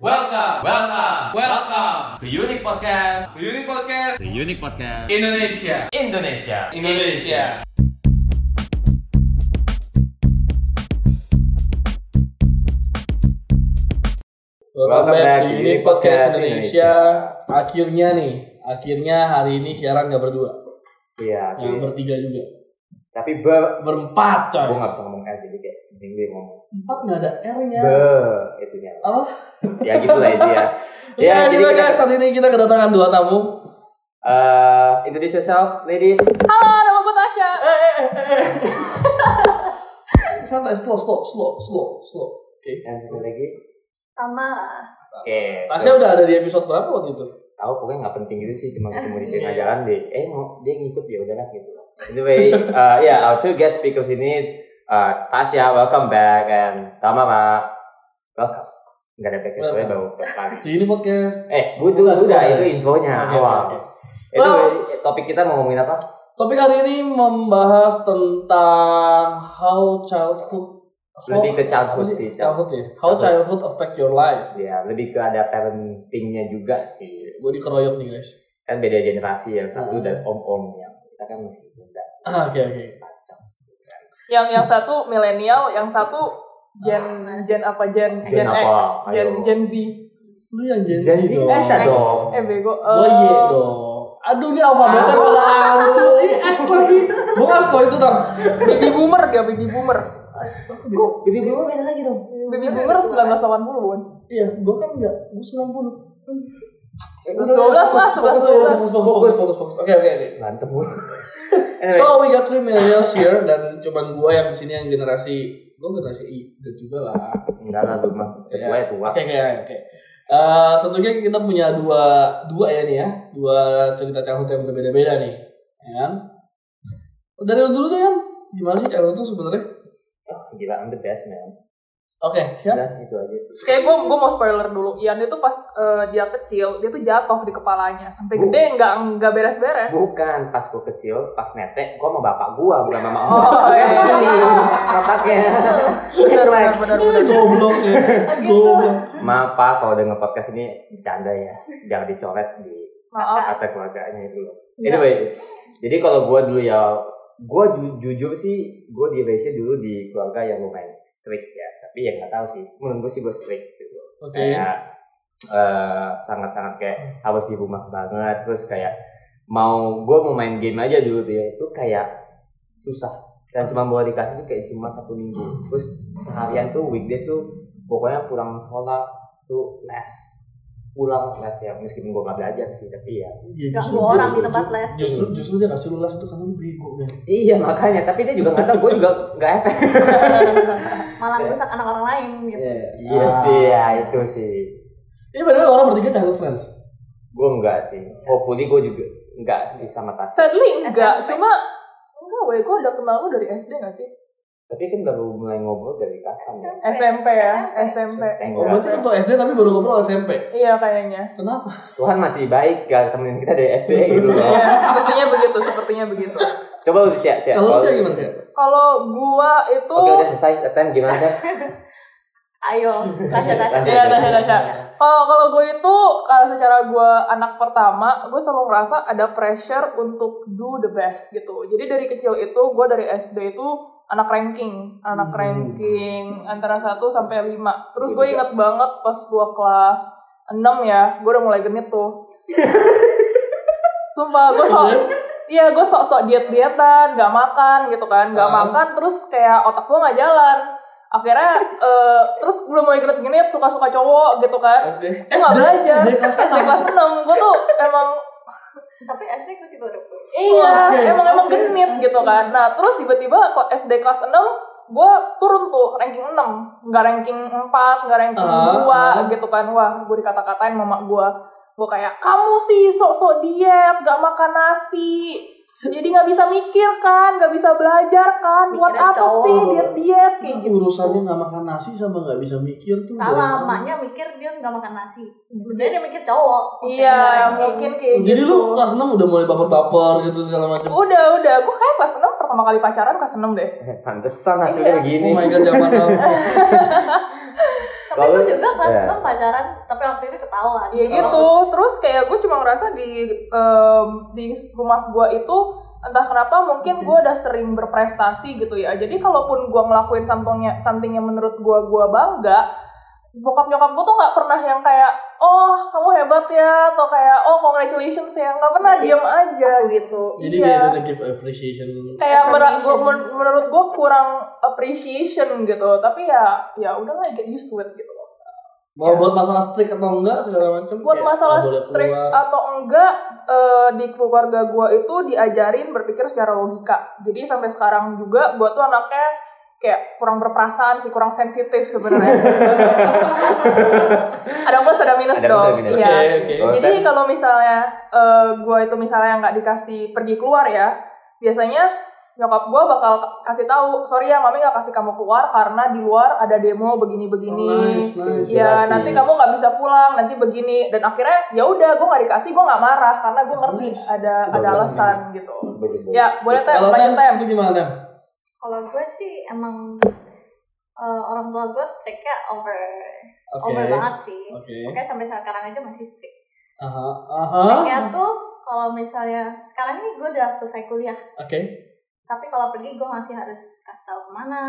Welcome, welcome, welcome to Unique Podcast, To Unique Podcast to Unique Podcast Indonesia. Indonesia. Indonesia. Welcome back to Unique Podcast Indonesia. Akhirnya nih, akhirnya hari ini siaran gak berdua, Iya, yang bertiga juga. tapi be, Berempat gue coy. nggak bisa ngomong jadi kayak mending gue ngomong Empat nggak ada R-nya. be itunya. Apa? Ya gitu lah itu ya. Ya, jadi gimana kita- guys? Hari ini kita kedatangan dua tamu. Eh, introduce yourself, ladies. Halo, nama gue Tasya. Eh, eh, eh, eh. Santai, slow, slow, slow, slow, slow. Oke. Yang satu lagi. Tamara. Oke. Tasya udah ada di episode berapa waktu itu? tahu pokoknya nggak penting gitu sih, cuma ketemu di Iya. tengah jalan deh. Eh mau dia ngikut ya udahlah gitu. Anyway, uh, ya our two guest speakers ini uh, Tasya, welcome back and Tamara, welcome. Nggak ada background soalnya baru kali. Di ini podcast. Eh, gue Bukan, udah itu intronya Oke, awal. oke. Itu Well- topik kita mau ngomongin apa? Topik hari ini membahas tentang how childhood Lebih ke childhood sih, Childhood ya. How childhood affect your life. Ya, lebih ke ada parentingnya juga sih. Gue dikeroyok nih guys. Kan beda generasi yang satu Hmm. dan om-om yang kita kan masih muda. Ah, Oke oke. Sacang. Yang yang satu milenial, yang satu gen gen apa gen Gen gen, apa? X, gen Ayo. gen Z. Lu yang Gen Z Gen Z dong. kita X. dong. Eh bego. Oh Eh, iya dong. Aduh ini alfabetnya pada hancur. Ini X lagi. Gue nggak sekolah itu tau. Baby boomer dia baby boomer. Kok bibi belum beda lagi dong? Baby boomer 1980 bukan? Iya, gue kan enggak. Gue 90. 12 lah, 11 Fokus, 12. fokus, fokus, fokus, fokus. Oke, oke, oke. Mantep bu. anyway, So we got three millennials here dan cuman gue yang di sini yang generasi gue generasi I Z juga lah. enggak lah lu mah. Iya. Tua ya tua. Oke oke oke. Eh, tentunya kita punya dua dua ya nih ya dua cerita childhood yang berbeda-beda nih, ya kan? Dari lu dulu deh kan, gimana sih childhood tuh sebenarnya? Oh, gila, I'm the best man. Oke, siap. Udah, itu aja sih. Kayak gue gue mau spoiler dulu. Ian itu pas eh, dia kecil, dia tuh jatuh di kepalanya sampai Bu. gede nggak nggak beres-beres. Bukan pas gua kecil, pas netek, gua sama bapak gua, bukan sama Oh, gua. iya, iya, Ini iya. otaknya. Benar benar benar. Goblok ya, goblok. Maaf Pak, kalau denger podcast ini bercanda ya. Jangan dicoret di Maaf. kata keluarganya itu loh. Anyway, jadi kalau gue dulu ya, gue ju- jujur sih, gue di dulu di keluarga yang lumayan strict ya. Tapi ya nggak tahu sih, menurut gue sih gue strict gitu. Oke. Kayak eh, sangat-sangat kayak harus di rumah banget, terus kayak mau gue mau main game aja dulu tuh ya, itu kayak susah. Dan cuma boleh dikasih tuh kayak cuma satu minggu. Terus seharian tuh weekdays tuh pokoknya pulang sekolah tuh les pulang les ya meskipun gue gak belajar sih tapi ya Ya, Ganggu justru orang dia- di tempat les. Justru justru dia kasih lu les itu karena lu bego men. Iya makanya, tapi dia juga nggak tahu, gue juga nggak efek. malah merusak anak orang lain gitu. Iya sih, ya itu sih. Ini padahal orang bertiga childhood friends. Gue enggak sih. Hopefully gue juga enggak sih sama Tasya. Sadly enggak, SMP. cuma enggak weh, gue udah kenal lu dari SD gak sih? Tapi kan baru mulai ngobrol dari kapan ya? SMP ya, SMP. SMP. Oh, berarti satu SD tapi baru ngobrol SMP. Iya kayaknya. Kenapa? Tuhan masih baik gak temenin kita dari SD gitu loh. Iya, sepertinya begitu, sepertinya begitu. Coba lu siap siap. Kalau sih gimana sih? Kalau gua itu Oke udah selesai. Latihan gimana sih? Ayo, Tasya Tasya. Iya, Tasya, Tasya. Kalau kalau gue itu kalau secara gue anak pertama, gue selalu ngerasa ada pressure untuk do the best gitu. Jadi dari kecil itu gue dari SD itu anak ranking, anak Hmm. ranking antara 1 sampai 5. Terus gue inget banget pas gue kelas 6 ya, gue udah mulai genit tuh. Sumpah, gue sok Iya, gue sok-sok diet-dietan, gak makan gitu kan, gak Ah. makan, terus kayak otak gue gak jalan. Akhirnya, eh, terus belum mulai genit-genit, suka-suka cowok gitu kan. Oke. Gue gak belajar, SD kelas 6, gue tuh emang, Tapi SD gue juga udah iya, Oke, emang emang oke. genit gitu kan. Nah, terus tiba-tiba kok SD kelas 6, gue turun tuh, ranking 6. Nggak ranking 4, nggak ranking Ah, 2 gitu kan. Wah, gue dikata-katain mama gue. Gue kayak, kamu sih sok-sok diet, gak makan nasi. Jadi nggak bisa mikir kan, nggak bisa belajar kan. Buat Mikirnya apa cowok. sih diet-diet kayak Nah, gitu. urusannya nggak makan nasi sama nggak bisa mikir tuh. salah emaknya mikir dia nggak makan nasi. Sebenarnya dia mikir cowok. Iya, mungkin kayak Oh, Jadi gitu. lu kelas 6 udah mulai baper-baper gitu segala macam. Udah, udah. Gue kayak kelas 6 pertama kali pacaran kelas 6 deh. Pantesan hasilnya Iya. begini. Oh my god zaman. tapi gue juga kelas Iya. 6 pacaran tapi waktu itu ketahuan ya gitu terus kayak gue cuma ngerasa di em, di rumah gue itu entah kenapa mungkin gue udah sering berprestasi gitu ya jadi kalaupun gue ngelakuin somethingnya something yang menurut gue gue bangga bokap nyokap gue tuh nggak pernah yang kayak oh kamu hebat ya atau kayak oh congratulations ya nggak pernah diem aja gitu Jadi iya. dia ada give appreciation. kayak mer- Affirmation. gua- men- menurut gue kurang appreciation gitu tapi ya ya udahlah get used to it gitu Mau buat masalah strict atau enggak segala macam. buat kayak masalah keluar. atau enggak eh, di keluarga gue itu diajarin berpikir secara logika jadi sampai sekarang juga gue tuh anaknya kayak kurang berperasaan sih kurang sensitif sebenarnya ada plus ada minus Ada dong iya Oke, oke. Oh, jadi kalau misalnya eh, gue itu misalnya nggak dikasih pergi keluar ya biasanya nyokap gue bakal kasih tahu sorry ya mami nggak kasih kamu keluar karena di luar ada demo begini-begini Oh, nice, nice. ya Jelasin. nanti kamu nggak bisa pulang nanti begini dan akhirnya ya udah gue nggak dikasih gue nggak marah karena gue ngerti Nice. ada Itu ada alasan gitu Bagus, bagus. ya boleh tem lanjut tem, tem itu gimana tem? Kalau gue sih emang eh, orang tua gue striknya over Oke. over banget sih Oke. Oke sampai sekarang aja masih strict Aha. Aha. striknya tuh kalau misalnya sekarang ini gue udah selesai kuliah Oke. tapi kalau pergi gue masih harus kasih tahu ke mana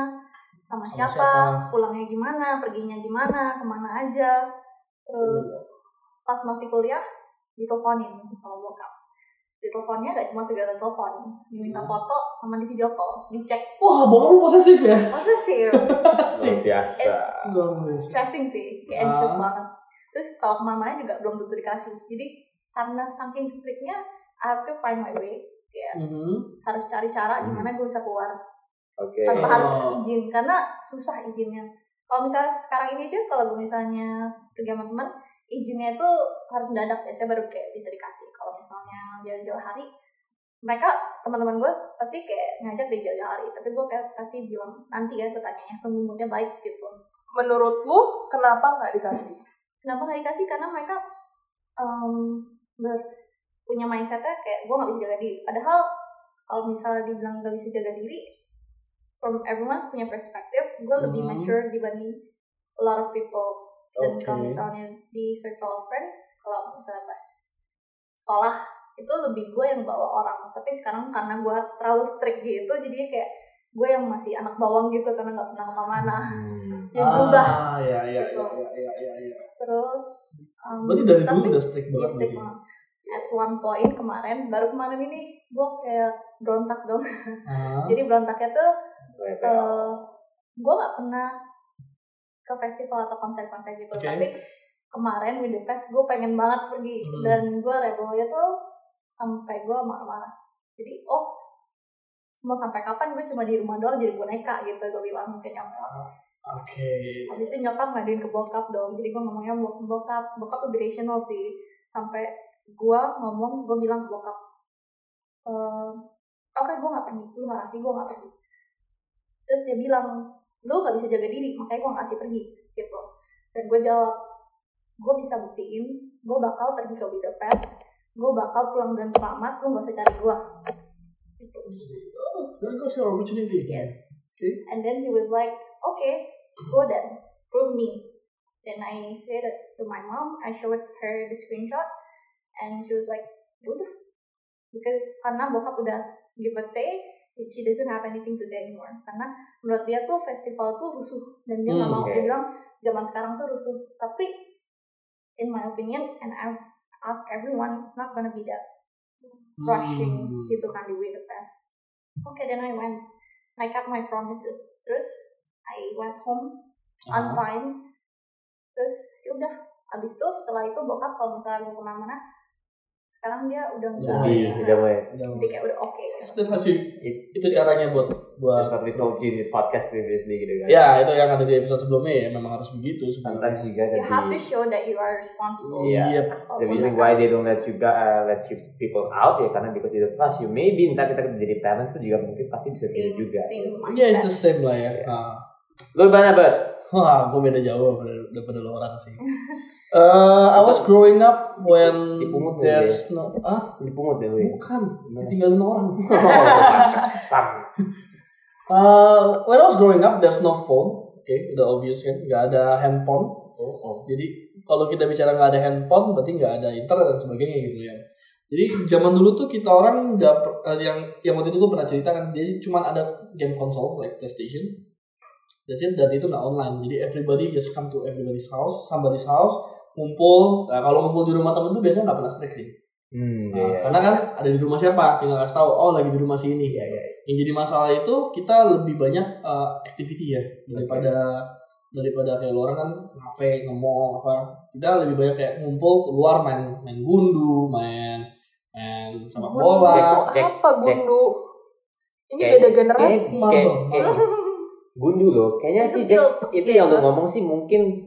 sama, Sama siapa, siapa. pulangnya gimana perginya gimana ke mana aja terus pas masih kuliah diteleponin sama bokap diteleponnya gak cuma sekedar telepon diminta Hmm. foto sama di video call dicek Wah, bokap lu posesif ya? masa sih Luar biasa. Biasa. stressing sih kayak anxious Ah. banget terus kalau ke mana juga belum tentu dikasih jadi karena saking strictnya I have to find my way kayak Mhm. harus cari cara Hmm. gimana gue bisa keluar Oke. tanpa Oh. harus izin karena susah izinnya kalau misalnya sekarang ini aja kalau gue misalnya pergi sama teman izinnya itu harus mendadak biasanya baru kayak bisa dikasih jauh-jauh hari mereka teman-teman gue pasti kayak ngajak di jauh-jauh hari tapi gue kayak pasti bilang nanti ya tuh tanya tunggu moodnya baik gitu menurut lu kenapa nggak dikasih kenapa nggak dikasih karena mereka em, ber- punya mindsetnya kayak gue nggak bisa jaga diri padahal kalau misalnya dibilang nggak bisa jaga diri from everyone punya perspektif gue lebih Mhm. mature dibanding a lot of people dan Oke. kalau misalnya di circle of friends kalau misalnya pas sekolah itu lebih gue yang bawa orang tapi sekarang karena gue terlalu strict gitu jadi kayak gue yang masih anak bawang gitu karena nggak pernah ke mana-mana Hmm. yang berubah Ah, ya, ya, ya, ya, ya, ya, ya. terus um, Berarti dari tapi- dulu udah strict Iya banget strict nih. banget. At one point kemarin, baru kemarin ini gue kayak berontak dong. Ah, Jadi berontaknya tuh Oke. eh gue gak pernah ke festival atau konser-konser gitu. Oke. Tapi kemarin with the fest gue pengen banget pergi Hmm. dan gue rebelnya tuh sampai gue marah-marah. Jadi oh mau sampai kapan gue cuma di rumah doang jadi boneka gitu gue bilang ke nyokap. Oke. Habis itu nyokap ngadain ke bokap dong. Jadi gue ngomongnya bok bokap, bokap lebih rational sih. Sampai gue ngomong, gue bilang ke bokap, ehm, oke gue gak pergi, lu gak kasih, gue gak pergi. Terus dia bilang, lu gak bisa jaga diri, makanya gue gak kasih pergi. Gitu. Dan gue jawab, gue bisa buktiin, gue bakal pergi ke Winter Fest, gue bakal pulang dan selamat, lu gak usah cari gue. Gitu. Oh, there goes your opportunity. Yes. Okay. And then he was like, okay, go then, prove me. Then I said it to my mom. I showed her the screenshot, and she was like, udah, because karena bokap udah give a say, she doesn't have anything to say anymore. Karena menurut dia tuh festival tuh rusuh dan dia nggak Hmm, mau. oke. Dia bilang zaman sekarang tuh rusuh. Tapi in my opinion, and I ask everyone, it's not gonna be that rushing Hmm. gitu kan di Winter Fest. Okay, then I went. I kept my promises. Terus I went home on Ah, time. Terus yaudah. Abis itu setelah itu bokap kalau misalnya mau ke mana-mana, sekarang dia udah enggak. Jadi udah mulai. udah. Jadi kayak udah oke. That's actually- itu caranya buat buat what we told you di podcast previously gitu kan. ya itu yang ada di episode sebelumnya ya memang harus begitu Sometimes sebenarnya. you gotta You have to show that you are responsible. Iya. Yep. the reason why they don't let you go, uh, let you people out ya karena because you don't trust you. Maybe ntar kita jadi parents pun juga mungkin pasti bisa gitu juga. same Ya it's the same lah ya. Iya. Ah. Lu gimana, Bud? Wah, gue beda jauh daripada, daripada lo orang sih. Uh, I was growing up when Dipungut ya? there's no ah Dipungut deh, weh. bukan ditinggalin orang. Pantesan. Uh, when I was growing up, there's no phone. Oke, oke udah obvious kan nggak ada handphone Oh, oh. jadi kalau kita bicara nggak ada handphone berarti nggak ada internet dan sebagainya gitu ya jadi zaman dulu tuh kita orang nggak eh, yang yang waktu itu gue pernah cerita kan jadi cuma ada game konsol like PlayStation It, dan itu nggak online jadi everybody just come to everybody's house somebody's house ngumpul nah, kalau ngumpul di rumah temen tuh biasanya nggak pernah strike sih Hmm, Nah, iya, iya. karena kan ada di rumah siapa tinggal kasih tahu oh lagi di rumah si ini Iya, iya. yang jadi masalah itu kita lebih banyak uh, activity ya daripada daripada kayak lu orang kan ngafe ngomong apa kita lebih banyak kayak ngumpul keluar main main gundu main main sepak bola Cek- cek- apa cek. gundu? Ini beda generasi. kayak-. Gundu loh, kayaknya sih Jack, tuh, itu yang lu ngomong sih mungkin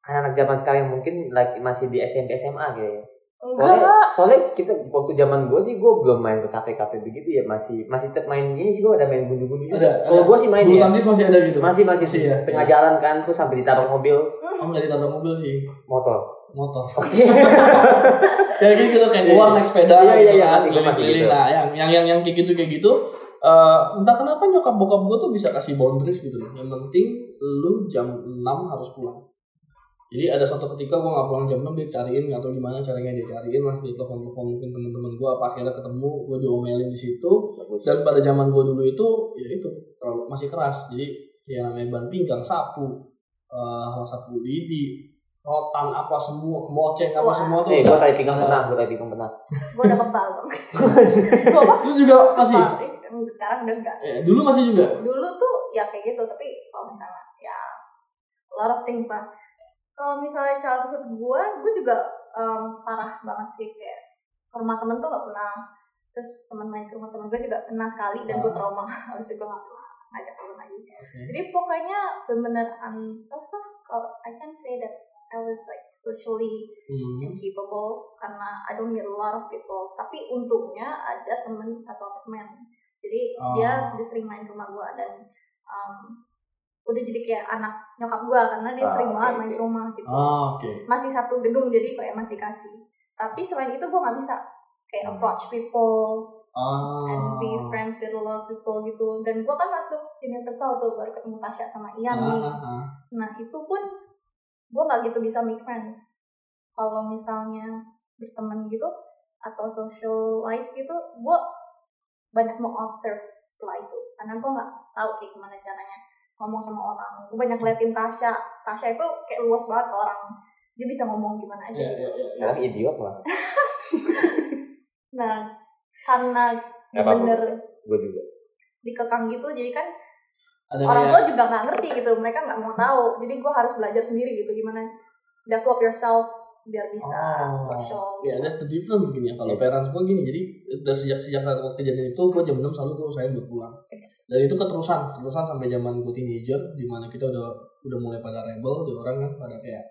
anak-anak zaman sekarang mungkin like masih di SMP SMA kayaknya. Soalnya, Enggak. soalnya kita waktu zaman gue sih gue belum main ke kafe-kafe begitu ya masih masih tetap main ini sih gue ada main gundu-gundu juga. Ada, Kalau gue sih main bulu ya. tangkis masih ada gitu Masih masih Masih sih ya? tengah jalan kan terus sampai ditabrak mobil oh nggak ditabrak mobil sih motor. motor Oke. ya gitu gitu kayak keluar naik sepeda Iya, iya, gitu iya, kan, masih- masih gitu. nah yang yang yang yang kayak gitu kayak gitu eh, entah kenapa nyokap bokap gue tuh bisa kasih boundaries gitu loh. Yang penting lu jam 6 harus pulang. Jadi ada suatu ketika gue nggak pulang jam 6 dia cariin nggak tahu gimana caranya dia cariin lah dia telepon telepon mungkin teman-teman gue apa akhirnya ketemu gue diomelin di situ. Dan pada zaman gue dulu itu ya itu terlalu masih keras. Jadi ya namanya ban pinggang sapu eh sapu lidi rotan apa semua kemoceng apa Wah. semua tuh Eh, gue tadi pinggang pernah, gue tadi pinggang pernah. gue udah kebal apa? lu juga masih Sekarang udah enggak Eh, dulu masih juga? Dulu tuh ya kayak gitu tapi kalau misalnya ya a lot of things lah. Kalau misalnya childhood gue gue juga em, parah banget sih kayak ke rumah temen tuh gak pernah. Terus temen main ke rumah temen gue juga pernah sekali dan gue Ah. trauma habis itu gue gak pernah ngajak temen lagi. Jadi pokoknya bener-bener unsus lah kalau I can say that I was like socially Hmm. incapable karena I don't meet a lot of people. Tapi untungnya ada temen satu apartemen jadi Oh. dia dia sering main ke rumah gua dan um, udah jadi kayak anak nyokap gua karena dia Ah, sering oke, banget main ke rumah gitu Oh, oke. masih satu gedung jadi kayak masih kasih tapi selain itu gua nggak bisa kayak approach people Ah. and be friends with a lot of people gitu dan gua kan masuk universal tuh baru ketemu Tasya sama Ian Ah, nih ah, ah. Nah itu pun gue nggak gitu bisa make friends. Kalau misalnya berteman gitu atau socialize gitu, gue banyak mau observe setelah itu. Karena gue nggak tahu kayak gimana caranya ngomong sama orang. Gue banyak liatin Tasya. Tasya itu kayak luas banget ke orang. Dia bisa ngomong gimana aja Iya, gitu. iya, iya. Sekarang idiot lah. Nah karena Gak apa-apa. bener Gue juga. dikekang gitu, jadi kan Ada orang tua juga nggak ngerti gitu mereka nggak mau tahu jadi gue harus belajar sendiri gitu gimana develop yourself biar bisa Oh. social Ya, that's the difference begini ya. Kalau parents gue gini, jadi udah sejak sejak saat waktu kejadian itu, gue jam 6 selalu gue usahain buat pulang. Dan itu keterusan, keterusan sampai zaman gue teenager, di mana kita udah udah mulai pada rebel, di orang kan pada kayak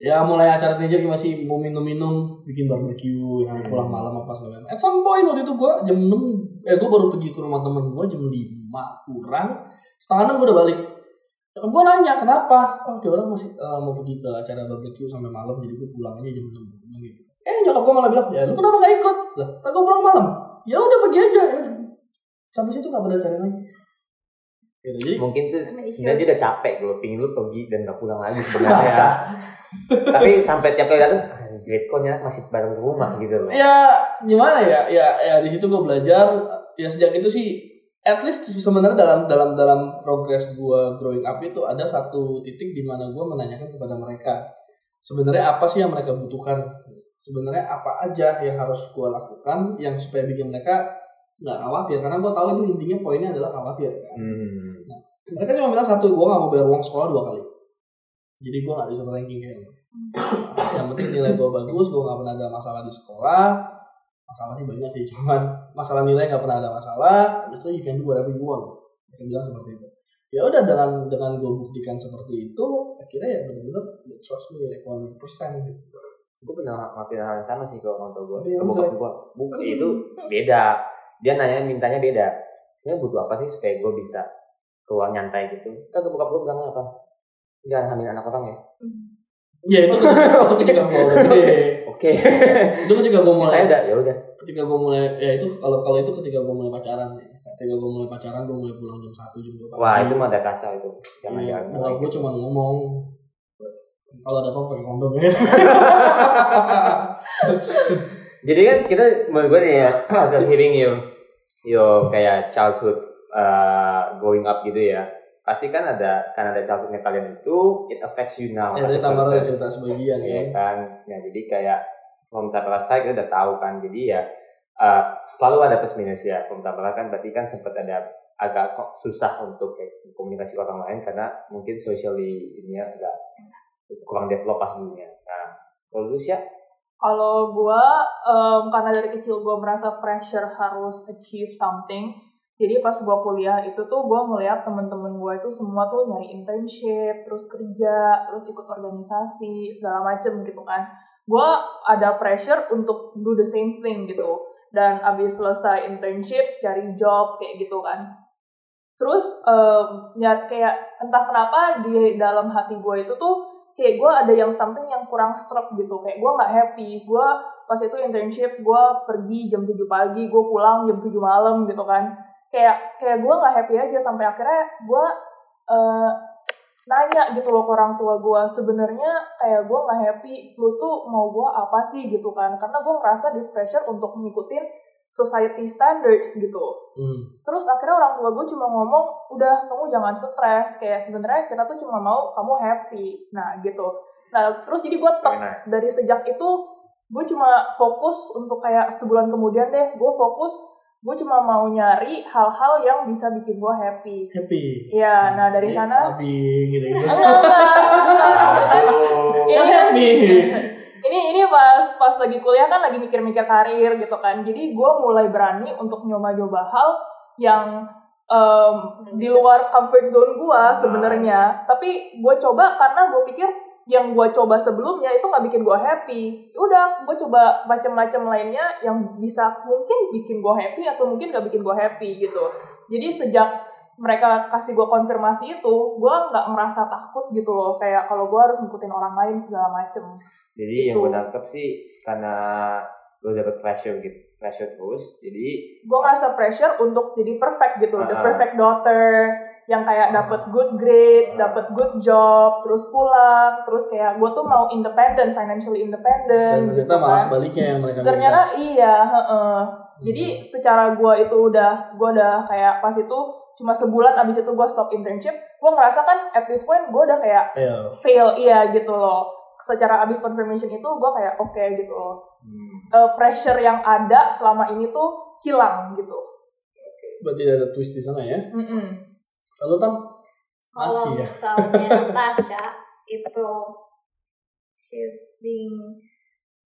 ya mulai acara teenager masih mau minum-minum, bikin barbecue, yang pulang malam apa segala macam. At some point waktu itu gue jam 6, eh gue baru pergi ke rumah temen gue jam 5 kurang, setengah 6 gue udah balik. Gue nanya kenapa? Oh dia orang masih eh, mau pergi ke acara barbecue sampai malam, jadi gue pulang aja jam 6 gitu. Eh nyokap gue malah bilang, ya lu kenapa gak ikut? Lah, kan gue pulang malam. Ya udah pergi aja. Ya. Sampai situ gak pernah cari lagi. Gitu, jadi Mungkin tuh sebenarnya dia udah capek gue pingin lu pergi dan gak pulang lagi sebenarnya. Tapi sampai tiap kali datang, anjir kok masih bareng rumah gitu loh. ya gimana ya? Ya ya di situ gue belajar. Ya sejak itu sih at least sebenarnya dalam dalam dalam progres gue growing up itu ada satu titik di mana gue menanyakan kepada mereka sebenarnya apa sih yang mereka butuhkan? Sebenarnya apa aja yang harus gue lakukan yang supaya bikin mereka nggak khawatir? Karena gue tahu itu intinya poinnya adalah khawatir kan. Hmm. mereka cuma bilang satu gue gak mau bayar uang sekolah dua kali. Jadi gue gak bisa ranking kayak lo yang penting nilai gue bagus gue gak pernah ada masalah di sekolah masalah sih banyak sih cuman masalah nilai gak pernah ada masalah habis itu you can do whatever you want bilang seperti itu ya udah dengan dengan gue buktikan seperti itu akhirnya ya benar-benar they trust me like 100% gitu Gue pernah ngelakuin hal yang sama sih ke orang tua gue. Ke bokap gue. Bukan itu beda. Dia nanya mintanya beda. Sebenarnya butuh apa sih supaya gue bisa keluar nyantai gitu? Kan ke bokap gue bilang apa? Jangan hamil anak orang ya. Hmm. Ya itu ketika, itu ketika udah gede. Oke. Itu ketika gue mulai. Saya ya udah. Ketika gue mulai, ya itu kalau kalau itu ketika gue mulai pacaran. Ketika gue mulai pacaran, gue mulai pulang jam satu jam dua. Wah, itu mah ada kacau itu. Jangan Iya, jangan. gue cuma ngomong kalau ada apa-apa kondom ya. Jadi kan kita menurut gue nih ya, after hearing you, yo kayak childhood uh, growing up gitu ya, pasti kan ada kan ada childhoodnya kalian itu it affects you now. ya tambah ada cerita sebagian Iya ya. kan, ya jadi kayak from Tabara side kita udah tahu kan, jadi ya uh, selalu ada plus minus ya. From Tabara kan berarti kan sempat ada agak kok susah untuk kayak komunikasi ke orang lain karena mungkin socially ini ya agak kurang develop pas dulunya. Nah, kalau lu sih Kalau gua em, karena dari kecil gua merasa pressure harus achieve something. Jadi pas gua kuliah itu tuh gua ngeliat temen-temen gua itu semua tuh nyari internship, terus kerja, terus ikut organisasi, segala macem gitu kan. Gua ada pressure untuk do the same thing gitu. Dan abis selesai internship, cari job kayak gitu kan. Terus em, ya kayak entah kenapa di dalam hati gue itu tuh kayak gue ada yang something yang kurang serap gitu kayak gue nggak happy gue pas itu internship gue pergi jam 7 pagi gue pulang jam 7 malam gitu kan kayak kayak gue nggak happy aja sampai akhirnya gue eh, nanya gitu loh ke orang tua gue sebenarnya kayak gue nggak happy lu tuh mau gue apa sih gitu kan karena gue ngerasa this pressure untuk ngikutin society standards gitu Hmm. Terus akhirnya orang tua gue cuma ngomong, udah kamu jangan stres, kayak sebenarnya kita tuh cuma mau kamu happy. Nah gitu. Nah terus jadi gue tetap nice. dari sejak itu gue cuma fokus untuk kayak sebulan kemudian deh, gue fokus gue cuma mau nyari hal-hal yang bisa bikin gue happy. Happy. Iya, nah dari sana Happy gitu gitu. Ini Happy. ini ini pas pas lagi kuliah kan lagi mikir-mikir karir gitu kan jadi gue mulai berani untuk nyoba-nyoba hal yang em, di luar comfort zone gue sebenarnya tapi gue coba karena gue pikir yang gue coba sebelumnya itu nggak bikin gue happy udah gue coba macam-macam lainnya yang bisa mungkin bikin gue happy atau mungkin nggak bikin gue happy gitu jadi sejak mereka kasih gue konfirmasi itu gue nggak ngerasa takut gitu loh kayak kalau gue harus ngikutin orang lain segala macem Jadi yang Gitu. gue tangkap sih karena lo dapet pressure gitu, pressure terus. Jadi gue ngerasa pressure untuk jadi perfect gitu, the Ah. perfect daughter yang kayak dapat good grades, dapat good job, terus pulang, terus kayak gue tuh mau independent, financially independent, Dan gitu ternyata malah kan. sebaliknya yang mereka Ternyata iya, heeh. Jadi Hmm. secara gue itu udah, gue udah kayak pas itu cuma sebulan abis itu gue stop internship, gue ngerasa kan at this point gue udah kayak fail. fail iya gitu loh. Secara abis confirmation itu gue kayak oke gitu loh. hmm, Eh, pressure yang ada selama ini tuh hilang gitu. Berarti ada twist di sana ya. Mm-mm. Lalu tam Kalau Masih ya. misalnya Natasha itu she's being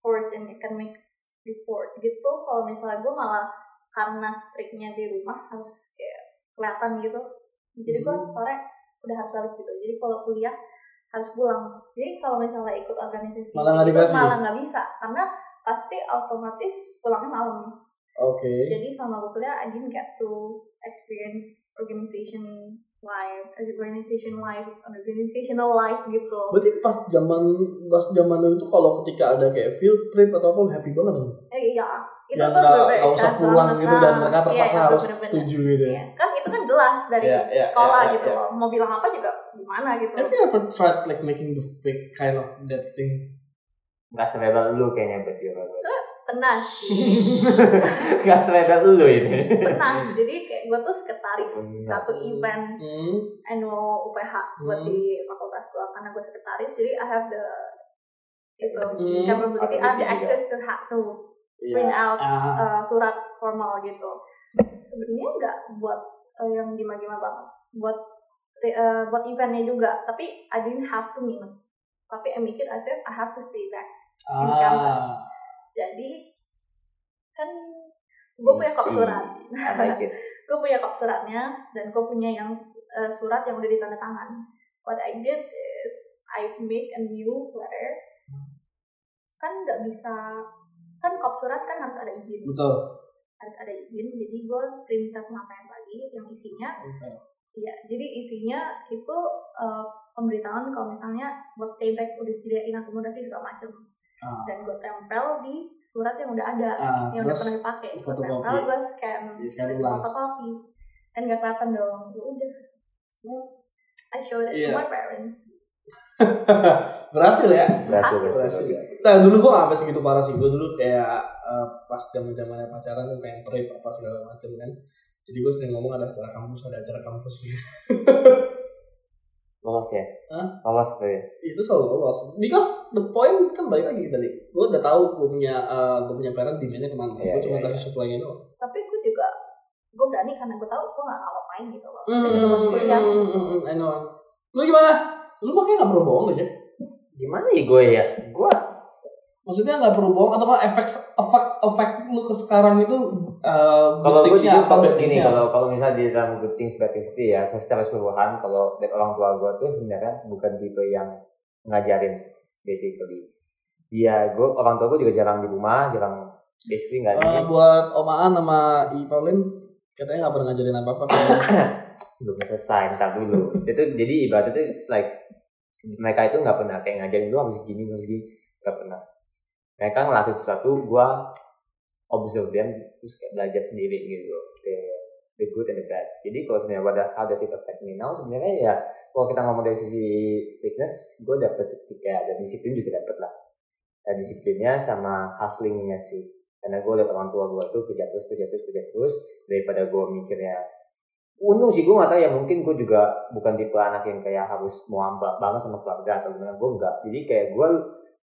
forced in academic report gitu, kalau misalnya gue malah karena striknya di rumah harus kayak kelihatan gitu. Jadi gue Hmm. sore udah harus balik gitu. Jadi kalau kuliah harus pulang. Jadi kalau misalnya ikut organisasi Malah nggak gitu, dikasih? malah nggak bisa karena pasti otomatis pulangnya malam. Oke. Jadi selama gue kuliah, I didn't get to experience organization life, organization life, organizational life gitu. Berarti pas zaman pas zaman dulu itu kalau ketika ada kayak field trip atau apa happy banget dong. Eh, iya, itu Yang tuh nggak usah pulang gitu dan mereka iya, terpaksa iya, harus setuju gitu. ya. Iya, kan itu kan jelas dari Iya, iya, sekolah iya, gitu iya. Mau bilang apa juga gimana gitu. Have you ever tried like making the fake kind of that thing? nggak serebel lu kayaknya berarti. Pernah sih, Nggak serebel lu ini. pernah. Jadi kayak gue tuh sekretaris Benar. satu event Hmm. annual UPH buat Hmm. di fakultas gue karena gue sekretaris. Jadi I have the itu Hmm. capability, I have the access to ha- to Iya. print out Ah, uh, surat formal gitu. Sebenarnya nggak buat uh, yang gimana-gimana banget, buat uh, buat eventnya juga. Tapi I didn't have to minum. Tapi I make it as if I have to stay back in campus. Jadi kan gue punya kop surat, gue punya kop suratnya dan gue punya yang uh, surat yang udah ditanda tangan. What I did is I make a new letter. Kan nggak bisa kan kop surat kan harus ada izin. Betul. harus ada izin jadi gue print satu HPS lagi yang isinya Iya, jadi isinya itu eh, pemberitahuan kalau misalnya buat stay back udah disediain akomodasi segala macem Ah. dan gue tempel di surat yang udah ada Ah, yang udah pernah dipakai gue fotokopi. tempel gue scan Di scan ulang. fotokopi dan gak kelihatan dong ya udah I showed it Iya. to my parents berhasil ya berhasil berhasil, Berhasil. berhasil. Nah dulu gue sampai segitu parah sih Gue dulu kayak eh, pas zaman zamannya pacaran kan pengen trip apa segala macem kan Jadi gue sering ngomong ada acara kampus, ada acara kampus gitu. lolos ya? Hah? lolos tuh ya? Itu selalu lolos. Because the point kan balik lagi tadi. Gue udah tahu gue punya eh, gue punya parent demandnya ke mana. Iya, Gue cuma iya, kasih supply-nya doang. Tapi gue juga gue berani karena gue tahu gue gak ngapain gitu loh. Hmm, masih kuliah hmm, I know. Lu gimana? Lu makanya gak perlu bohong Jack. gimana ya gue ya? Gue Maksudnya gak perlu bohong atau nggak efek efek efek lu ke sekarang itu uh, kalau gue apa kalau gini things-nya. kalau kalau misalnya di dalam good things bad things itu ya secara keseluruhan kalau dari orang tua gue tuh sebenarnya bukan tipe yang ngajarin basically. Dia gue orang tua gue juga jarang di rumah jarang basically nggak Eh, ini buat Omaan sama I Paulin katanya nggak pernah ngajarin apa apa belum selesai ntar dulu. Itu jadi ibaratnya itu like mereka itu nggak pernah kayak ngajarin lu harus gini harus gini nggak pernah mereka ngelakuin sesuatu gua observe them terus kayak belajar sendiri gitu. The, the good and the bad. Jadi kalau sebenarnya pada how does it affect me now sebenarnya ya kalau kita ngomong dari sisi strictness gue dapet kayak ada disiplin juga dapet lah. Ada disiplinnya sama hustlingnya sih. Karena gue liat orang tua gue tuh kerja terus kerja terus kerja terus daripada gue mikirnya untung sih gue gak tahu ya mungkin gue juga bukan tipe anak yang kayak harus mau ambak banget sama keluarga atau gimana gue enggak jadi kayak gue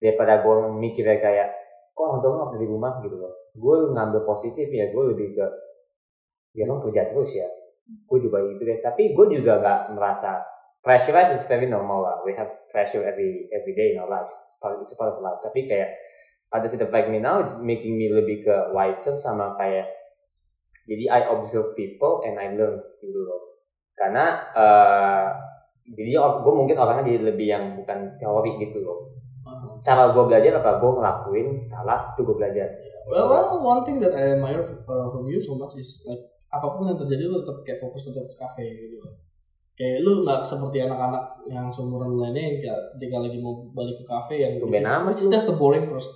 daripada gue mikirnya kayak kok orang tua gue di rumah? Gitu loh. Gue ngambil positif ya gue lebih ke ya kan kerja terus ya. Gue juga gitu deh. Tapi gue juga gak merasa pressure is very normal lah. We have pressure every every day in our lives. It's part of life tapi kayak ada sih affect me now it's making me lebih ke wiser sama kayak jadi I observe people and I learn gitu loh. Karena eh jadi gue mungkin orangnya jadi lebih yang bukan teori gitu loh cara gue belajar apa? Gue ngelakuin salah tuh gue belajar. Well, well one thing that I admire uh, from you so much is like apa pun yang terjadi lu tetap kayak fokus tetap ke kafe gitu. Kayak lu nggak seperti anak-anak yang seumuran lainnya yang kayak ketika lagi mau balik ke kafe yang is- amat lu. just the boring person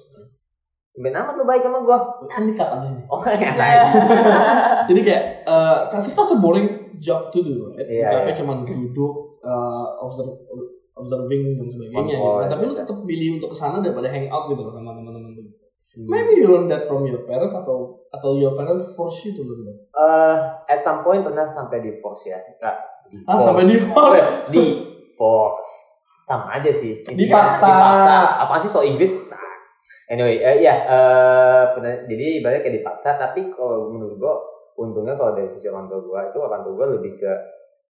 Ben amat lu baik sama gue kan dikat abis ini oh ya jadi kayak uh, just a boring job to do right? di Iya, kafe iya. cuma duduk uh, observe, observing dan sebagainya gitu kan. tapi lu iya. tetap pilih untuk ke sana daripada hang out gitu loh sama teman-teman lu Hmm. maybe you learn that from your parents atau atau your parents force you to learn that Eh, at some point pernah sampai di force ya di ah force. sampai di force di force sama aja sih Intinya Dipaksa. dipaksa apa sih so Inggris nah. anyway eh, ya eh, pernah- jadi ibaratnya kayak dipaksa tapi kalau menurut gua untungnya kalau dari sisi orang tua gua itu orang tua gua lebih ke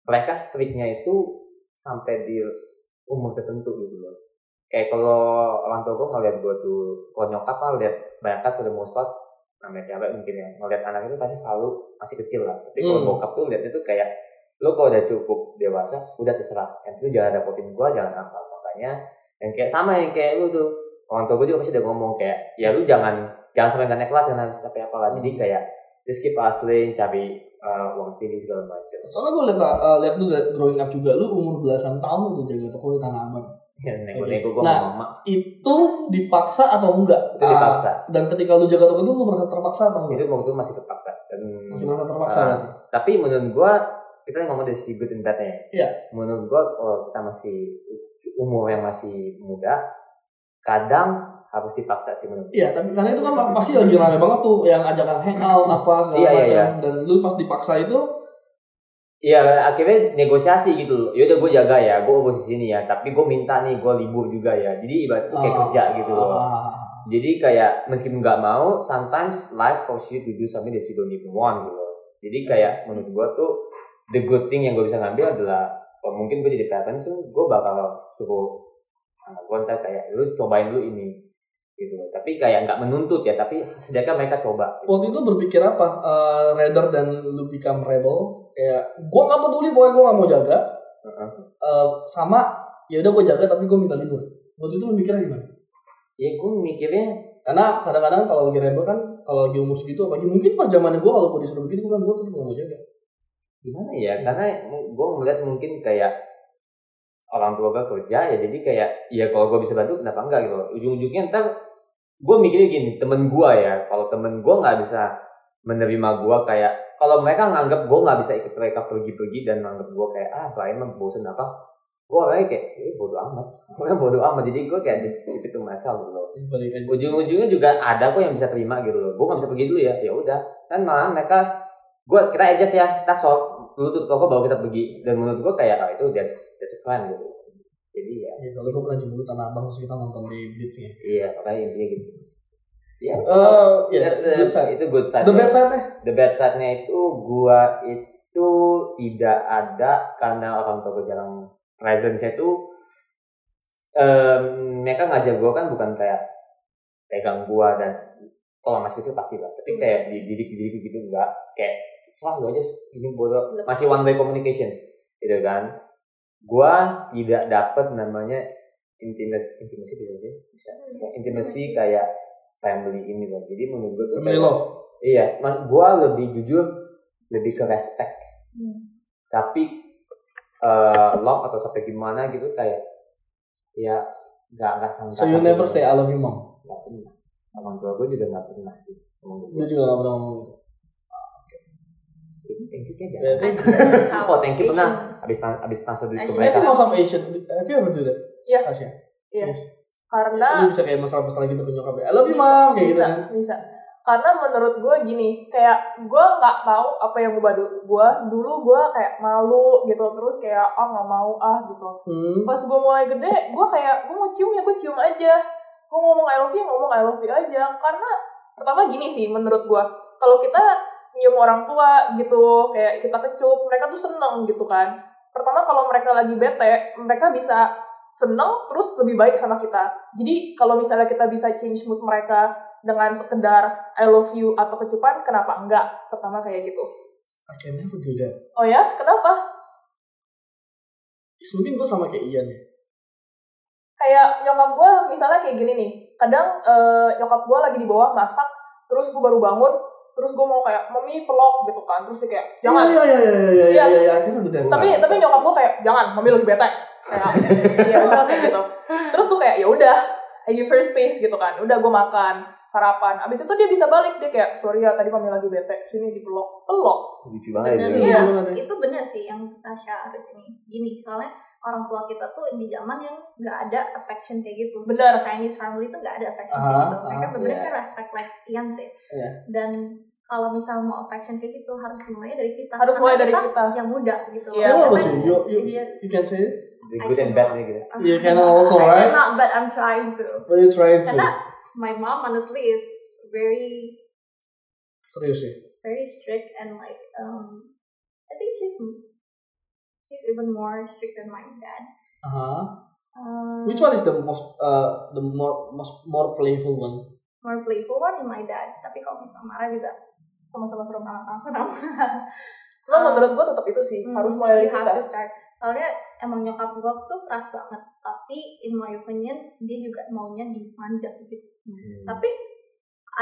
mereka striknya itu sampai di umur tertentu gitu loh. Kayak kalau orang tua gua ngeliat gua tuh kalau nyokap kan lihat berangkat ke mau spot namanya cewek mungkin ya ngeliat anak itu pasti selalu masih kecil lah. Tapi kalau Hmm. bokap tuh lihat itu kayak lo kalau udah cukup dewasa udah terserah. Yang itu jangan dapetin gua jangan apa. Makanya yang kayak sama yang kayak lu tuh. Orang tua gue juga pasti udah ngomong kayak ya lu jangan jangan sampai nggak naik kelas jangan sampai apa lah. Jadi kayak keep hustling cari uh, uang sendiri segala macam. Soalnya gue liat uh, liat lu growing up juga lu umur belasan tahun tuh jaga toko di tanah abang. Ya nego-nego gue Nah, mama. itu dipaksa atau enggak? Itu dipaksa. Ah, dan ketika lu jaga toko itu lu merasa terpaksa atau enggak? Itu waktu itu masih terpaksa dan masih merasa terpaksa berarti? tapi menurut gua kita ngomong dari sisi good and bad-nya. Ya. Iya. Menurut gua kalau kita masih umur yang masih muda, kadang harus dipaksa sih menurut. Iya, tapi karena itu kan pasti lagi rame banget tuh yang ajakan hangout apa segala Iya, iya, macam iya. dan lu pas dipaksa itu Iya akhirnya negosiasi gitu loh. Yaudah gue jaga ya, gue posisi sini ya. Tapi gue minta nih gue libur juga ya. Jadi ibaratnya tuh kayak ah, kerja gitu loh. ah, Jadi kayak meskipun nggak mau, sometimes life force you to do something that you don't even want gitu loh. Jadi kayak menurut gue tuh the good thing yang gue bisa ngambil adalah oh, mungkin gue jadi parents tuh gue bakal suruh anak gue ntar kayak lu cobain dulu ini gitu. Tapi kayak nggak menuntut ya, tapi sedangkan mereka coba. waktu itu berpikir apa? Eh, rather than lu become rebel? Kayak gua nggak peduli pokoknya gua nggak mau jaga. Heeh. Eh, sama ya udah gua jaga tapi gua minta libur. Waktu itu lu mikirnya gimana? Ya gue mikirnya karena kadang-kadang kalau lagi rebel kan kalau lagi umur segitu apalagi mungkin pas zamannya gua kalau gua disuruh begitu gua kan gua tetap gak mau jaga. Gimana ya? Karena gue ngeliat mungkin kayak orang tua gue kerja ya jadi kayak ya kalau gue bisa bantu kenapa enggak gitu. Ujung-ujungnya ntar gue mikirnya gini temen gue ya kalau temen gue nggak bisa menerima gue kayak kalau mereka nganggap gue nggak bisa ikut mereka pergi-pergi dan nganggap gue kayak ah Brian mah bosen apa? Gue orangnya kayak eh bodo amat. Gue bodo amat. Jadi gue kayak just keep it to myself gitu loh. Ujung-ujungnya juga ada kok yang bisa terima gitu loh. Gue nggak bisa pergi dulu ya. Ya udah. Kan malah mereka gue kita adjust ya kita solve dulu tuh toko baru kita pergi. Dan menurut gue kayak ah itu that's that's fun gitu jadi ya. Ya, kalau gue pernah jemput tanah abang terus kita nonton di Blitz ya iya makanya intinya gitu. Ya Eh, ya that's a- good side. itu good side the bad side nya the bad side-nya itu gua itu tidak ada karena orang tua gua jarang presence-nya itu em, mereka ngajar gua kan bukan kayak pegang gua dan kalau masih kecil pasti lah. Tapi kayak dididik dididik gitu enggak kayak selalu aja ini bodoh. Masih one way communication gitu kan gua tidak dapat namanya intimacy intimacy bisa sih? bisa Ya, intimacy kayak family ini loh jadi menurut gua tuh family kayak- love Iya, mas gua lebih jujur lebih ke respect. Tapi eh, love atau sampai gimana gitu kayak ya nggak nggak sama. so you never say I love you mom Nggak pernah. Orang tua gue juga nggak pernah sih dia gitu. juga gak pernah ngomong gitu Thank you kayak Ya, jangan. Oh thank you pernah. Abis tan- abis transfer duit ke Asian. I think mereka. most of Asian have you ever do that Iya. Tasya Iya. Yes. Karena Lu bisa kayak masalah-masalah gitu ke nyokap ya I love you Bisa, mom kayak gitu bisa, kan bisa. Karena menurut gue gini, kayak gue nggak tahu apa yang gue badu gue dulu gue kayak malu gitu terus kayak ah nggak mau ah gitu. hmm. Pas gue mulai gede, gue kayak gue mau cium ya gue cium aja. Gue ngomong I love you, ngomong I love you aja. Karena pertama gini sih menurut gue, kalau kita nyium orang tua gitu, kayak kita kecup, mereka tuh seneng gitu kan. Pertama kalau mereka lagi bete, mereka bisa seneng terus lebih baik sama kita. Jadi kalau misalnya kita bisa change mood mereka dengan sekedar I love you atau kecupan, kenapa enggak? Pertama kayak gitu. I can never do that Oh ya, kenapa? mungkin gue sama kayak Ian ya kayak nyokap gue misalnya kayak gini nih kadang eh, nyokap gue lagi di bawah masak terus gue baru bangun terus gue mau kayak mami pelok gitu kan terus dia kayak jangan Iya iya iya iya iya Iya. iya iya tapi Nggak tapi nyokap gue kayak jangan mami lagi bete kayak iya udah kayak gitu terus gue kayak ya udah I give her space gitu kan udah gue makan sarapan abis itu dia bisa balik dia kayak sorry ya tadi mami lagi bete sini dipelok pelok Lucu banget Bener, itu. Iya. Bener sih yang Tasya harus ini gini soalnya orang tua kita tuh di zaman yang nggak ada affection kayak gitu bener Chinese family tuh nggak ada affection Aha, kayak gitu mereka aha, bener iya. kan respect like Ian sih Iya. dan kalau misal mau affection kayak gitu harus mulai dari kita harus mulai dari kita yang muda gitu Iya, Yeah, what Karena about you? You, you, can say it? The good and bad nih gitu. You can also, I right? cannot, but I'm trying to are you trying to? karena my mom honestly is very Serius ya? very strict and like um I think she's she's even more strict than my dad. Uh-huh. Um, Which one is the most, uh, the more, most, more playful one? more playful one in my dad. Tapi kalau misal marah juga sama-sama seru sama-sama senang. Cuma menurut gue tetap itu sih harus mulai dari have kita to start. Soalnya emang nyokap gue tuh keras banget. Tapi in my opinion dia juga maunya dimanja gitu. Hmm. Tapi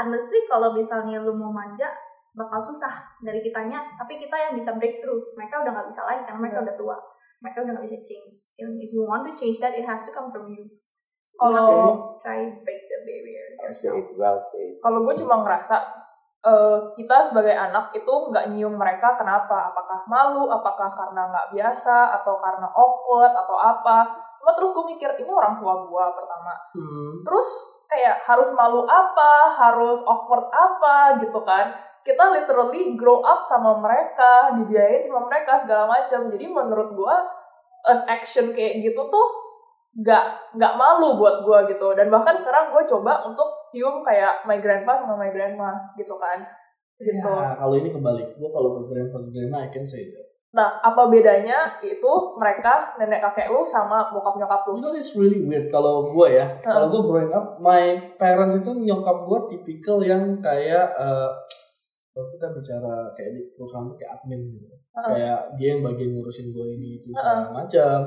honestly kalau misalnya lu mau manja bakal susah dari kitanya. Tapi kita yang bisa breakthrough. Mereka udah nggak bisa lagi karena mereka udah tua. Mereka udah nggak bisa change. And if you want to change that, it has to come from you. Kalau- try break the barrier Well yourself. said, well said. kalau gue cuma ngerasa eh, kita sebagai anak itu nggak nyium mereka kenapa? Apakah malu? Apakah karena nggak biasa? Atau karena awkward? Atau apa? Cuma terus gue mikir ini orang tua gue pertama. Hmm. terus kayak harus malu apa? Harus awkward apa? Gitu kan. Kita literally grow up sama mereka dibiayain sama mereka segala macam. Jadi menurut gue an action kayak gitu tuh nggak nggak malu buat gue gitu. Dan bahkan sekarang gue coba untuk cium kayak my grandpa sama my grandma gitu kan gitu Ya, kalau ini kebalik. Gue kalau ke grandpa ke grandma, I can say that. nah apa bedanya itu mereka nenek kakek lu sama bokap nyokap lu You know it's really weird kalau gue ya. Kalau gue growing up, my parents itu nyokap gue tipikal yang kayak eh, kalau kita bicara kayak di perusahaan tuh kayak admin gitu. Heeh. Kayak dia yang bagian ngurusin gue ini itu segala macam.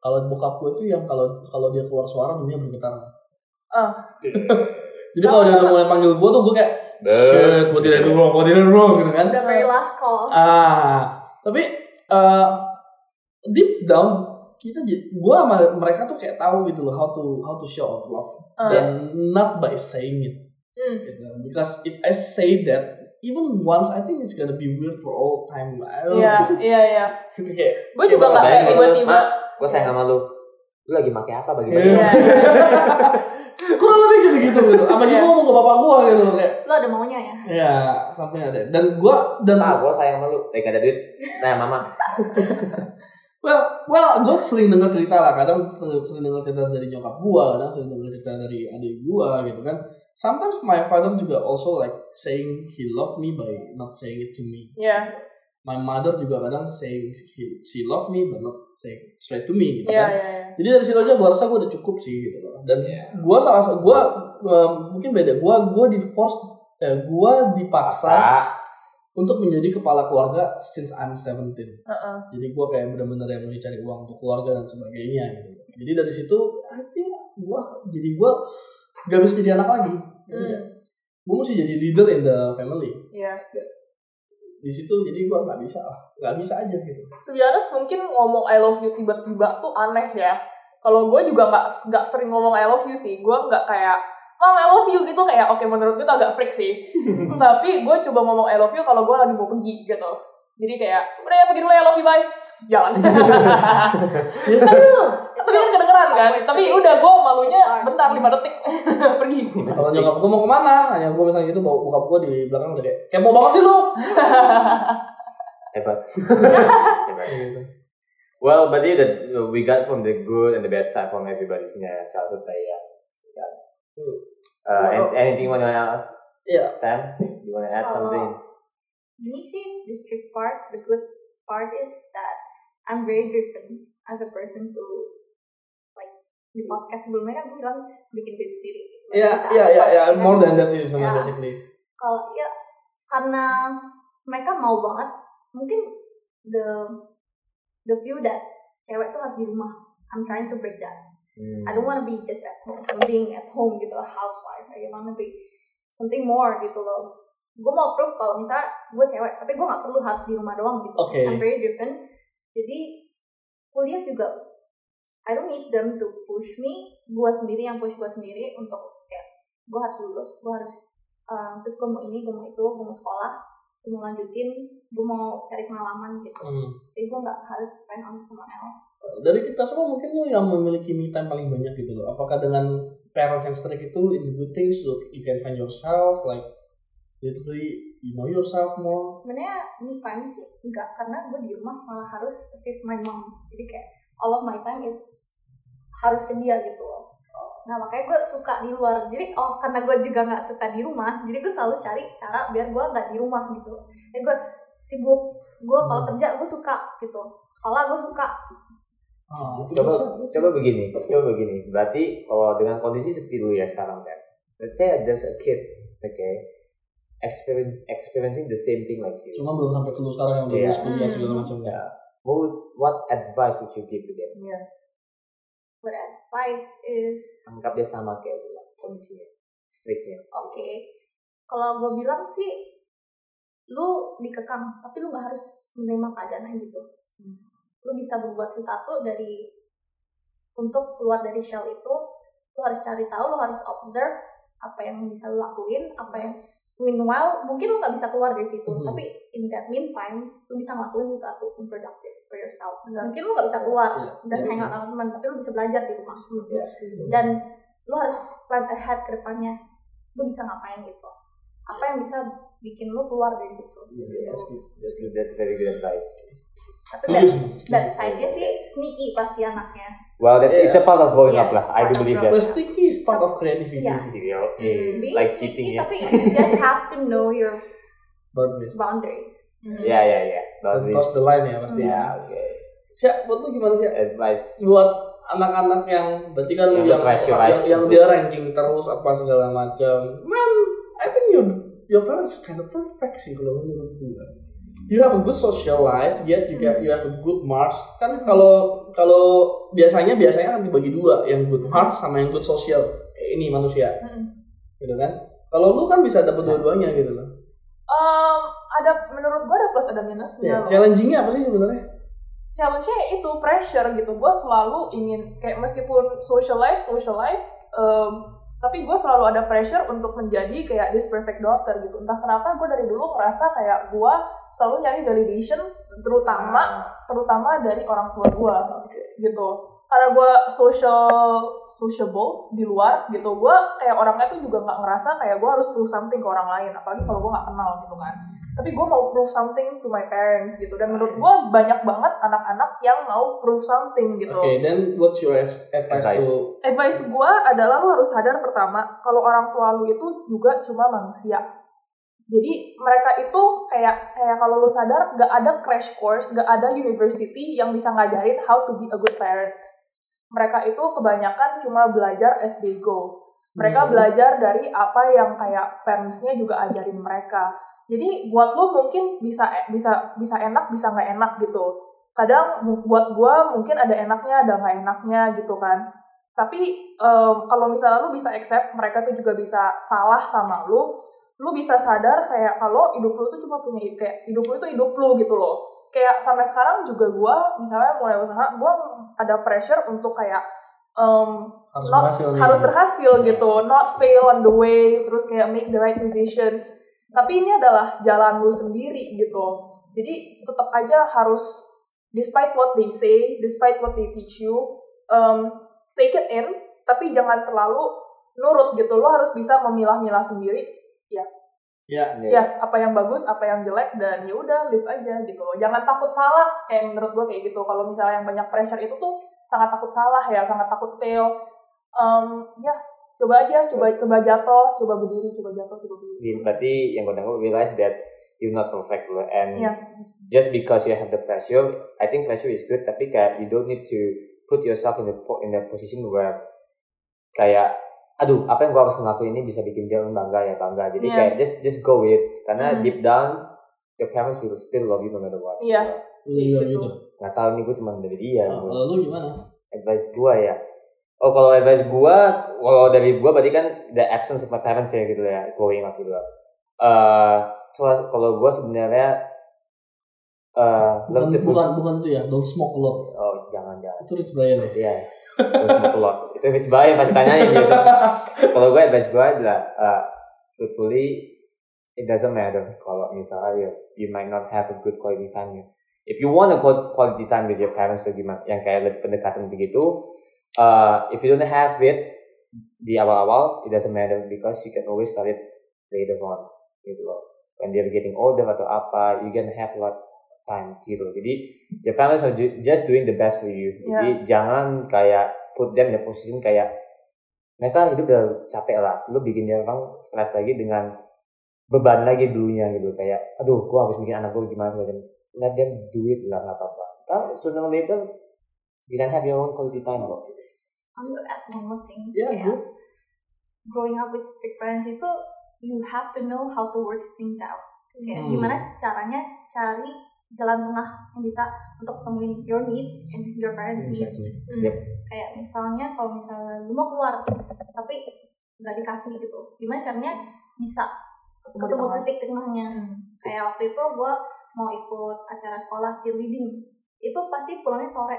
Kalau bokap gue tuh yang kalau kalau dia keluar suara dunia bergetar. Ah. Jadi kalau dia udah mulai panggil gue tuh gue kayak shit, what did I do wrong, what did I do wrong gitu kan. The very last call. Ah, tapi uh, deep down kita gua sama mereka tuh kayak tahu gitu loh how to how to show out love Uh. dan not by saying it gitu. because if I say that even once I think it's gonna be weird for all time I don't Iya, know iya, iya. kayak Gue juga nggak kayak tiba-tiba. gue sayang sama lu lu lagi pakai apa bagi Iya. Iya. kurang lebih kayak begitu gitu apa Iya. dia ngomong ke bapak gua gitu loh kayak Lo ada maunya ya? ya sampai ada dan gua dan ah gue sayang sama lu gak ada duit nah mama Well, well, gue sering dengar cerita lah. Kadang sering dengar cerita dari nyokap gue, kadang sering dengar cerita dari adik gue gitu kan. Sometimes my father juga also like saying he love me by not saying it to me. Iya, My mother juga kadang saying he, she love me but not saying straight to me gitu iya, kan. iya. iya. Jadi dari situ aja gue rasa gue udah cukup sih gitu loh. Dan Iya. gue salah satu gue mungkin beda. Gue gue di force, eh, gue dipaksa Paksa. untuk menjadi kepala keluarga since I'm 17 Heeh. jadi gue kayak benar-benar yang mau cari uang untuk keluarga dan sebagainya gitu jadi dari situ artinya gue jadi gue gak bisa jadi anak lagi Hmm. gue mesti jadi leader in the family Iya. di situ jadi gue nggak bisa lah nggak bisa aja gitu be honest, mungkin ngomong I love you tiba-tiba tuh aneh ya. Kalau gue juga nggak nggak sering ngomong I love you sih. Gue nggak kayak Mom, I love you gitu kayak oke menurut gue tuh agak freak sih. Tapi gue coba ngomong I love you kalau gue lagi mau pergi gitu. Jadi kayak udah ya pergi dulu ya love you bye. Jalan. ya sekarang Tapi kan kedengeran kan. Tapi udah gue malunya bentar 5 detik pergi. kalau nyokap gue mau ke mana hanya gue misalnya gitu bawa bokap gue di belakang udah kayak kepo banget sih lu hebat hebat well berarti that we got from the good and the bad side from everybody's punya childhood lah ya Kan? Hmm. Uh, Well, an- anything you wanna ask Iya. Tam you wanna add Kalau- something Gini sih, the strict part, the good part is that I'm very driven as a person to like di podcast sebelumnya kan gue bilang bikin beat sendiri. Iya, iya, iya, iya, kan. more than that sih Ya. basically. Kalau ya karena mereka mau banget, mungkin the the view that cewek tuh harus di rumah. I'm trying to break that. Hmm. I don't want to be just at home, being at home gitu, a housewife. I want to be something more gitu loh. Gue mau proof kalau misalnya gue cewek, tapi gue gak perlu harus di rumah doang gitu. Oke. I'm very different. Jadi kuliah juga, I don't need them to push me. Gue sendiri yang push gue sendiri untuk kayak gue harus lulus, gue harus uh, terus gue mau ini, gue mau itu, gue mau sekolah, gue mau lanjutin, gue mau cari pengalaman gitu. Hmm. Jadi gue gak harus depend on someone else. Dari kita semua mungkin lu yang memiliki me time paling banyak gitu loh. Apakah dengan parents yang strict itu in the good things you, you can find yourself like literally you know yourself more. sebenarnya me time sih enggak karena gue di rumah malah harus assist my mom jadi kayak all of my time is harus ke dia gitu loh nah makanya gue suka di luar. Jadi oh karena gue juga nggak suka di rumah jadi gue selalu cari cara biar gue nggak di rumah gitu. Jadi gue sibuk. Gue kalau kerja gue suka gitu. Sekolah gue suka. Ah, itu coba bisa. coba begini coba begini. Berarti kalau dengan kondisi seperti lu ya sekarang kan? Let's say there's a kid okay? Experience experiencing the same thing like you. Cuma belum sampai ke lu sekarang yang udah lulus kuliah Hmm. segala macam ya. what advice would you give to them but advice is anggap dia sama kayak lu lah kondisinya strictnya oke. Kalau gue bilang sih lu dikekang tapi lu nggak harus menerima keadaan gitu. Lu bisa berbuat sesuatu dari untuk keluar dari shell itu lu harus cari tahu lu harus observe apa yang bisa lu lakuin apa yang meanwhile mungkin lu nggak bisa keluar dari situ Mhm. tapi in that meantime lu bisa ngelakuin sesuatu yang productive for yourself Benar. mungkin lu nggak bisa keluar Iya, dan iya, hangout iya. sama teman tapi lu bisa belajar di rumah Iya. dan lu harus plan ahead ke depannya lu bisa ngapain gitu apa yang bisa bikin lu keluar dari situ Iya, that's good that's good that's very good advice tapi that, sih. that side-nya sih sneaky pasti anaknya well that's it's a part of growing Yeah, up lah I do believe that Well, sticky is part of creativity Iya. sih. Eh, being like sneaky cheating ya tapi you just have to know your Boundaries. boundaries ya ya ya Don't cross the line ya pasti. ya oke Siap, buat lu gimana sih? advice Buat anak-anak yang berarti kan lu Yang yang yang, yang dia ranking terus apa segala macam. Man, I think you your parents kind of perfect sih kalau menurut gue. You have a good social life, yet you get, you have a good marks. Kan kalau kalau biasanya biasanya kan dibagi dua, yang good marks sama yang good social. Kayak ini manusia, Mm. gitu kan? Kalau lu kan bisa dapat dua-duanya gitu loh. Um, ada menurut gue ada plus ada minusnya Ya, loh. challengingnya apa sih sebenarnya? challenge-nya itu pressure gitu. Gue selalu ingin kayak meskipun social life social life em, tapi gue selalu ada pressure untuk menjadi kayak this perfect daughter gitu. Entah kenapa gue dari dulu ngerasa kayak gue selalu nyari validation terutama terutama dari orang tua gue gitu karena gue social sociable di luar gitu gue kayak orangnya tuh juga nggak ngerasa kayak gue harus prove something ke orang lain apalagi kalau gue nggak kenal gitu kan. Tapi gue mau prove something to my parents gitu dan menurut gue banyak banget anak-anak yang mau prove something gitu. Oke, then what's your advice, Advice. to advice. Gue adalah lu harus sadar pertama kalau orang tua lu itu juga cuma manusia. Jadi mereka itu kayak kayak kalau lu sadar gak ada crash course gak ada university yang bisa ngajarin how to be a good parent mereka itu kebanyakan cuma belajar as they go. Mereka Hmm. belajar dari apa yang kayak parentsnya juga ajarin mereka. Jadi buat lu mungkin bisa bisa bisa enak bisa nggak enak gitu. Kadang bu- buat gua mungkin ada enaknya ada nggak enaknya gitu kan. Tapi em, kalau misalnya lu bisa accept mereka tuh juga bisa salah sama lu lu bisa sadar kayak kalau hidup lu tuh cuma punya kayak hidup lu itu hidup lu gitu loh kayak sampai sekarang juga gua misalnya mulai usaha gua ada pressure untuk kayak em, harus not- berhasil harus berhasil gitu not fail on the way terus kayak make the right decisions. Tapi ini adalah jalan lu sendiri gitu. Jadi tetap aja harus despite what they say despite what they teach you um, take it in tapi jangan terlalu nurut gitu. Lo harus bisa memilah-milah sendiri. Ya, ya. Apa yang bagus apa yang jelek dan ya udah live aja gitu loh. Jangan takut salah kayak menurut gue kayak gitu. Kalau misalnya yang banyak pressure itu tuh sangat takut salah ya sangat takut fail. Em, ya coba aja coba coba jatuh coba berdiri coba jatuh coba berdiri. Berarti yang gue tangkap realize that you're not perfect loh and Iya. just because you have the pressure I think pressure is good tapi kayak you don't need to put yourself in the in the position where kayak aduh apa yang gue harus ngelakuin ini bisa bikin dia bangga ya bangga jadi Iya. kayak just just go with it karena Hmm. deep down your parents will still love you no matter what Iya. lu juga Gitu. gitu. nggak tahu nih gue cuma dari dia Nah. Kalau lu gimana? advice gue ya oh kalau advice gue kalau dari gue berarti kan the absence of my parents ya gitu ya growing up gitu eh so, kalau gue sebenarnya eh Bukan, bukan, bukan itu ya, don't smoke a lot. oh jangan jangan Itu Rich Brian ya? Iya. Terus smoke a lot. Itu advice bahaya pasti tanyain biasa. Kalau gue advice gue adalah uh, truthfully it doesn't matter kalau misalnya you, you might not have a good quality time ya. If you want a good quality time with your parents atau gimana yang kayak lebih pendekatan begitu, uh, if you don't have it di awal-awal, it doesn't matter because you can always start it later on gitu loh. When they're getting older atau apa, you can have a lot of time gitu. Jadi your parents are ju- just doing the best for you. Jadi jangan kayak put them in the position kayak mereka hidup udah capek lah. Lu bikin dia orang stres lagi dengan beban lagi dulunya gitu kayak aduh gua harus bikin anak gua gimana segala. Let them do it lah nggak apa-apa. Kan sooner or later you can have your own quality time kok. I'm gonna add one more thing. Yeah, good. Growing up with strict parents itu you have to know how to work things out. Kayak Hmm. gimana caranya cari jalan tengah yang bisa untuk temuin your needs and your parents needs. Exactly. Kayak misalnya kalau misalnya lu mau keluar tapi nggak dikasih gitu, gimana caranya bisa Ketemu titik tengahnya. Kayak waktu itu gue mau ikut acara sekolah cheerleading, itu pasti pulangnya sore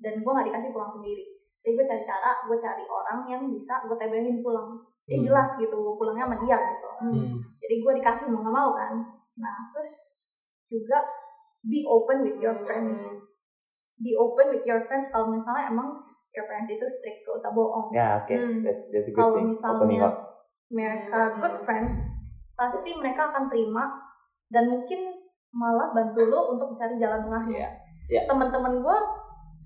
dan gue nggak dikasih pulang sendiri. Jadi gue cari cara, gue cari orang yang bisa gue tebengin pulang. Jadi Hmm. jelas gitu, gue pulangnya sama dia gitu. Hmm. Jadi gue dikasih mau nggak mau kan. Nah terus juga be open with your friends. Be open with your friends kalau misalnya emang your parents itu strict, gak usah bohong. Ya oke, Hmm. that's, that's a good Kalau thing. misalnya- mereka good friends, pasti mereka akan terima dan mungkin malah bantu lo untuk mencari jalan tengahnya. Iya. Teman-teman gue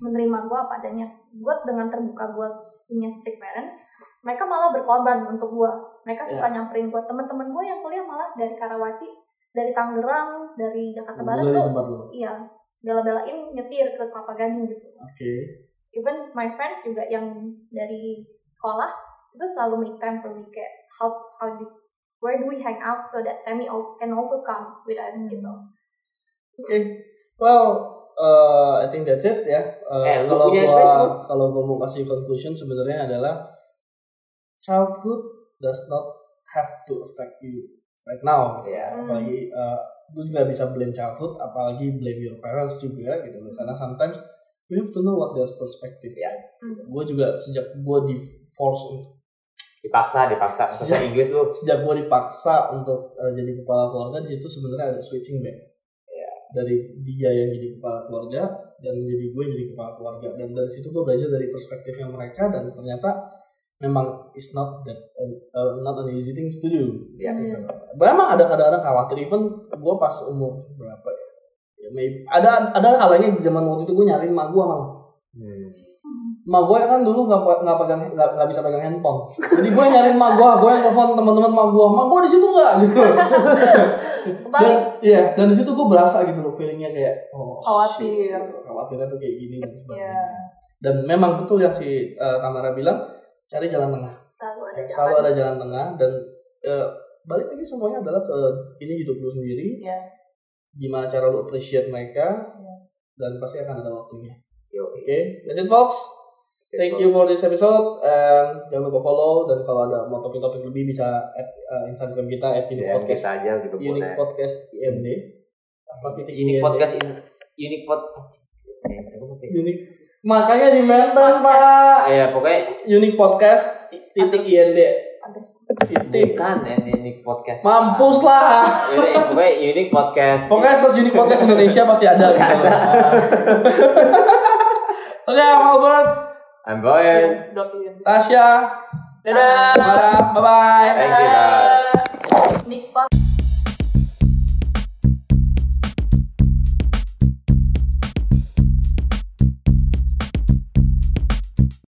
menerima gue apa adanya. Gue dengan terbuka gue punya strict parents, mereka malah berkorban untuk gue. Mereka suka nyamperin gue. Teman-teman gue yang kuliah malah dari Karawaci, dari Tangerang, dari Jakarta Barat Dari tuh, tempat lu. iya bela-belain nyetir ke Kelapa Gading gitu. Oke. Even my friends juga yang dari sekolah itu selalu make time for me kayak how how do where do we hang out so that Tammy also can also come with us Hmm. gitu. Oke. Well, uh, I think that's it ya. Uh, Eh, kalau punya gua kalau gua mau kasih conclusion sebenarnya adalah childhood does not have to affect you right now. gitu. Iya. Apalagi uh, lu juga bisa blame childhood apalagi blame your parents juga gitu loh karena sometimes we have to know what their perspective ya gue juga sejak gue di force untuk Dipaksa, dipaksa. Iya. Inggris lu. sejak gue dipaksa untuk eh, jadi kepala keluarga di situ sebenarnya ada switching back dari dia yang jadi kepala keluarga dan jadi gue yang jadi kepala keluarga dan dari situ gue belajar dari perspektifnya mereka dan ternyata memang it's not that uh, uh, not an easy thing to do Ya. memang ada kadang-kadang khawatir even gue pas umur berapa ya ya maybe ada ada kalanya di zaman waktu itu gue nyariin mak gue malah Hmm. mak gue kan dulu nggak nggak pegang nggak bisa pegang handphone jadi gue nyariin mak gue gue yang telepon teman-teman mak gue mak gue di situ nggak gitu dan iya dan di situ gue berasa gitu loh feelingnya kayak oh Khawatir. shit, gitu. khawatirnya tuh kayak gini dan sebagainya Iya. dan memang betul yang si eh, Tamara bilang cari jalan tengah selalu ada Ya, jalan selalu ada jalan tengah dan eh, balik lagi semuanya adalah ke ini hidup lu sendiri Iya. gimana cara lu appreciate mereka Iya. dan pasti akan ada waktunya Yo. oke that's it folks Thank you for this episode. And jangan lupa follow dan kalau ada mau topik-topik lebih bisa add uh, Instagram kita at Unique Ya, Podcast. kita aja juga Unique boleh. Podcast IMD. Apa titik Unique IMD? podcast in Unique pod. Eh. Unique. Makanya di mention Pak. Eh, pokoknya Unique Podcast titik IND. Titik. bukan eh, Unique podcast. Mampus lah. Ini pokoknya Unique podcast. Pokoknya search Unique Podcast Indonesia pasti ada gitu. Oke, I'm Albert, I'm Boyan. Dokin. Tasya, Dadah. Mara, bye bye. Thank you, guys. Nick